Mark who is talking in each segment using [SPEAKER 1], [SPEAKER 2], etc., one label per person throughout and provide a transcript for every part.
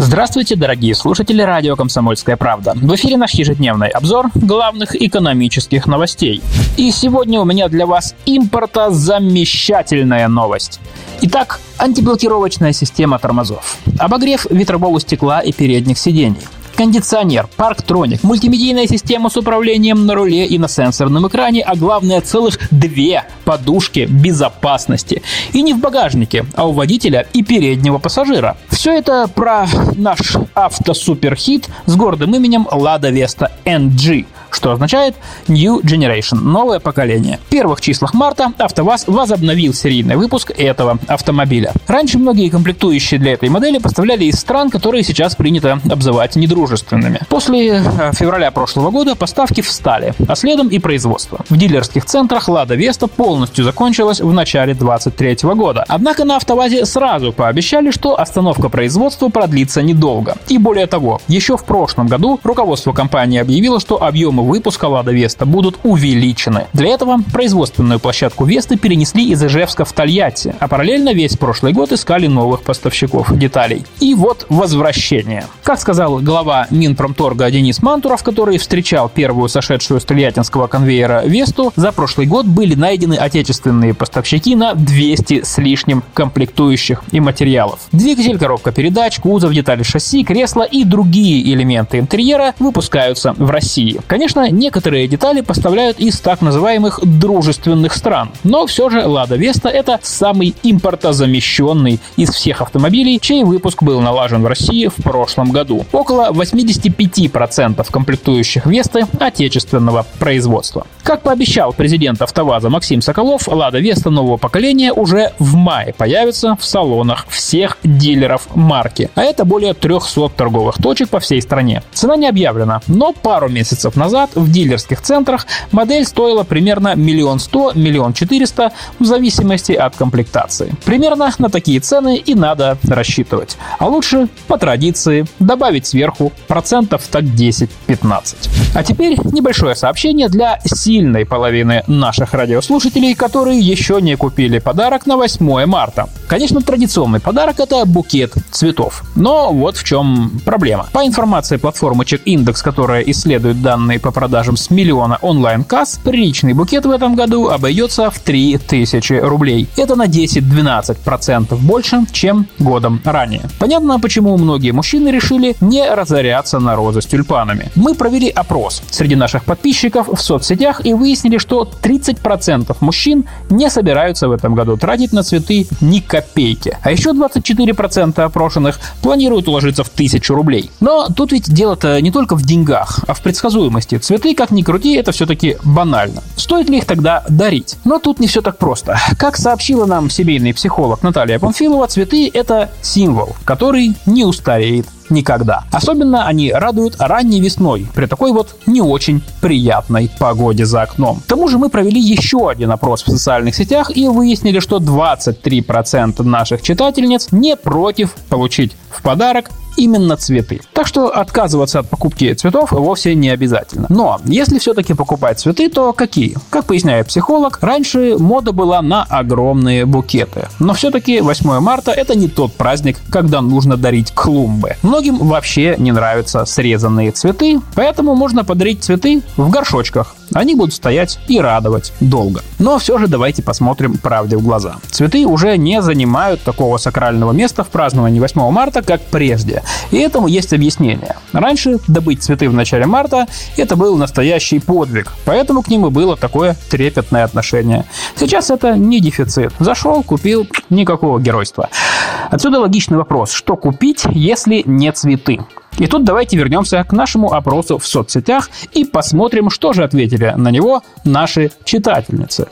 [SPEAKER 1] Здравствуйте, дорогие слушатели радио «Комсомольская правда». В эфире наш ежедневный обзор главных экономических новостей. И сегодня у меня для вас импортозамещательная новость. Итак, антиблокировочная система тормозов. Обогрев ветрового стекла и передних сидений – кондиционер, парктроник, мультимедийная система с управлением на руле и на сенсорном экране, а главное целых две подушки безопасности. И не в багажнике, а у водителя и переднего пассажира. Все это про наш автосуперхит с гордым именем Lada Vesta NG – что означает New Generation – новое поколение. В первых числах марта АвтоВАЗ возобновил серийный выпуск этого автомобиля. Раньше многие комплектующие для этой модели поставляли из стран, которые сейчас принято обзывать недружественными. После э, февраля прошлого года поставки встали, а следом и производство. В дилерских центрах Lada Vesta полностью закончилась в начале 2023 года. Однако на АвтоВАЗе сразу пообещали, что остановка производства продлится недолго. И более того, еще в прошлом году руководство компании объявило, что объемы объемы выпуска «Лада Веста» будут увеличены. Для этого производственную площадку «Весты» перенесли из Ижевска в Тольятти, а параллельно весь прошлый год искали новых поставщиков деталей. И вот возвращение. Как сказал глава Минпромторга Денис Мантуров, который встречал первую сошедшую с Тольяттинского конвейера «Весту», за прошлый год были найдены отечественные поставщики на 200 с лишним комплектующих и материалов. Двигатель, коробка передач, кузов, детали шасси, кресла и другие элементы интерьера выпускаются в России. Конечно, Конечно, некоторые детали поставляют из так называемых дружественных стран, но все же Lada Vesta это самый импортозамещенный из всех автомобилей, чей выпуск был налажен в России в прошлом году. Около 85% комплектующих Весты отечественного производства. Как пообещал президент АвтоВАЗа Максим Соколов, Lada Vesta нового поколения уже в мае появится в салонах всех дилеров марки. А это более 300 торговых точек по всей стране. Цена не объявлена, но пару месяцев назад назад в дилерских центрах модель стоила примерно миллион сто, миллион четыреста в зависимости от комплектации. Примерно на такие цены и надо рассчитывать. А лучше, по традиции, добавить сверху процентов так 10-15. А теперь небольшое сообщение для сильной половины наших радиослушателей, которые еще не купили подарок на 8 марта. Конечно, традиционный подарок — это букет цветов. Но вот в чем проблема. По информации платформы CheckIndex, которая исследует данные по продажам с миллиона онлайн-касс, приличный букет в этом году обойдется в 3000 рублей. Это на 10-12% больше, чем годом ранее. Понятно, почему многие мужчины решили не разоряться на розы с тюльпанами. Мы провели опрос среди наших подписчиков в соцсетях и выяснили, что 30% мужчин не собираются в этом году тратить на цветы ни копейки. А еще 24% опрошенных планируют уложиться в 1000 рублей. Но тут ведь дело-то не только в деньгах, а в предсказуемости. Цветы, как ни крути, это все-таки банально. Стоит ли их тогда дарить? Но тут не все так просто. Как сообщила нам семейный психолог Наталья Памфилова, цветы — это символ, который не устареет никогда. Особенно они радуют ранней весной, при такой вот не очень приятной погоде за окном. К тому же мы провели еще один опрос в социальных сетях и выяснили, что 23% наших читательниц не против получить в подарок именно цветы. Так что отказываться от покупки цветов вовсе не обязательно. Но если все-таки покупать цветы, то какие? Как поясняет психолог, раньше мода была на огромные букеты. Но все-таки 8 марта это не тот праздник, когда нужно дарить клумбы. Многим вообще не нравятся срезанные цветы, поэтому можно подарить цветы в горшочках. Они будут стоять и радовать долго. Но все же давайте посмотрим правде в глаза. Цветы уже не занимают такого сакрального места в праздновании 8 марта, как прежде. И этому есть объяснение. Раньше добыть цветы в начале марта – это был настоящий подвиг, поэтому к ним и было такое трепетное отношение. Сейчас это не дефицит. Зашел, купил, никакого геройства. Отсюда логичный вопрос, что купить, если не цветы? И тут давайте вернемся к нашему опросу в соцсетях и посмотрим, что же ответили на него наши читательницы.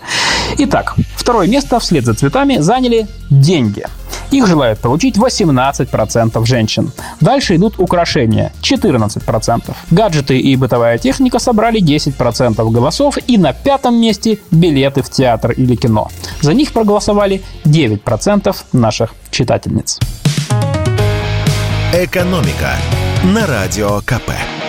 [SPEAKER 1] Итак, второе место вслед за цветами заняли деньги. Их желают получить 18% женщин. Дальше идут украшения – 14%. Гаджеты и бытовая техника собрали 10% голосов. И на пятом месте – билеты в театр или кино. За них проголосовали 9% наших читательниц.
[SPEAKER 2] «Экономика» на Радио КП.